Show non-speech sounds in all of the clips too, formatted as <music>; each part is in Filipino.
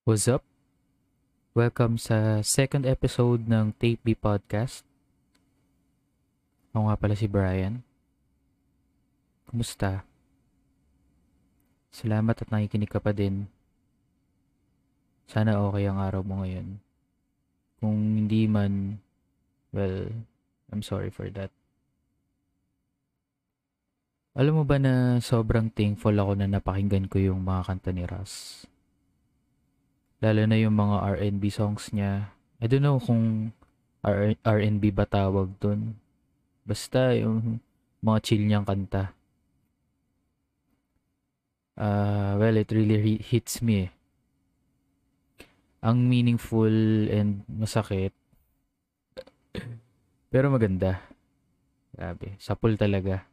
What's up? Welcome sa second episode ng Tape B Podcast. Ako nga pala si Brian. Kumusta? Salamat at nakikinig ka pa din. Sana okay ang araw mo ngayon. Kung hindi man, well, I'm sorry for that. Alam mo ba na sobrang thankful ako na napakinggan ko yung mga kanta ni Ras? Lalo na yung mga R&B songs niya. I don't know kung R&B ba tawag dun. Basta yung mga chill niyang kanta. Uh, well, it really re- hits me eh. Ang meaningful and masakit. <clears throat> Pero maganda. Grabe. Sapul talaga.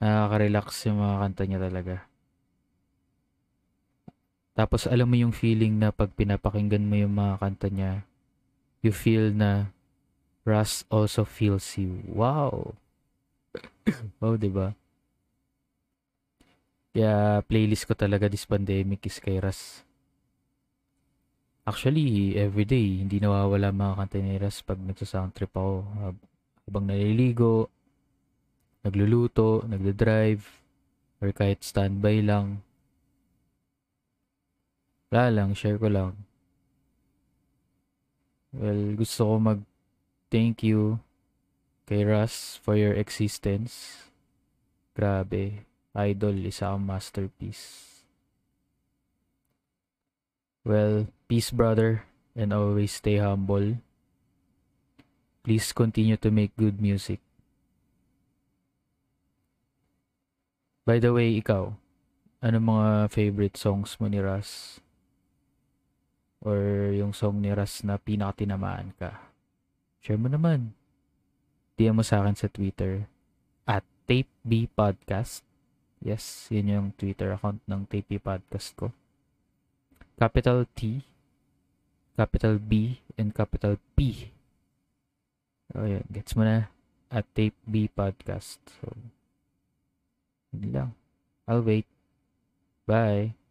Nakaka-relax yung mga kanta niya talaga. Tapos alam mo yung feeling na pag pinapakinggan mo yung mga kanta niya, you feel na Russ also feels you. Wow! <coughs> oh, di ba? Kaya playlist ko talaga this pandemic is kay Russ. Actually, everyday, hindi nawawala mga kanta ni Russ pag nagsa-sound trip ako. Habang naliligo, nagluluto, nagda-drive, or kahit standby lang. Wala lang, share ko lang. Well, gusto ko mag thank you kay Russ for your existence. Grabe. Idol, isa kang masterpiece. Well, peace brother and always stay humble. Please continue to make good music. By the way, ikaw, ano mga favorite songs mo ni Russ? Or yung song ni Ras na pinakatinamaan ka. Share mo naman. DM mo sa akin sa Twitter at Tape B Podcast. Yes, yun yung Twitter account ng Tape B Podcast ko. Capital T, capital B, and capital P. Oh, yun, gets mo na. At Tape B Podcast. So, yun lang. I'll wait. Bye.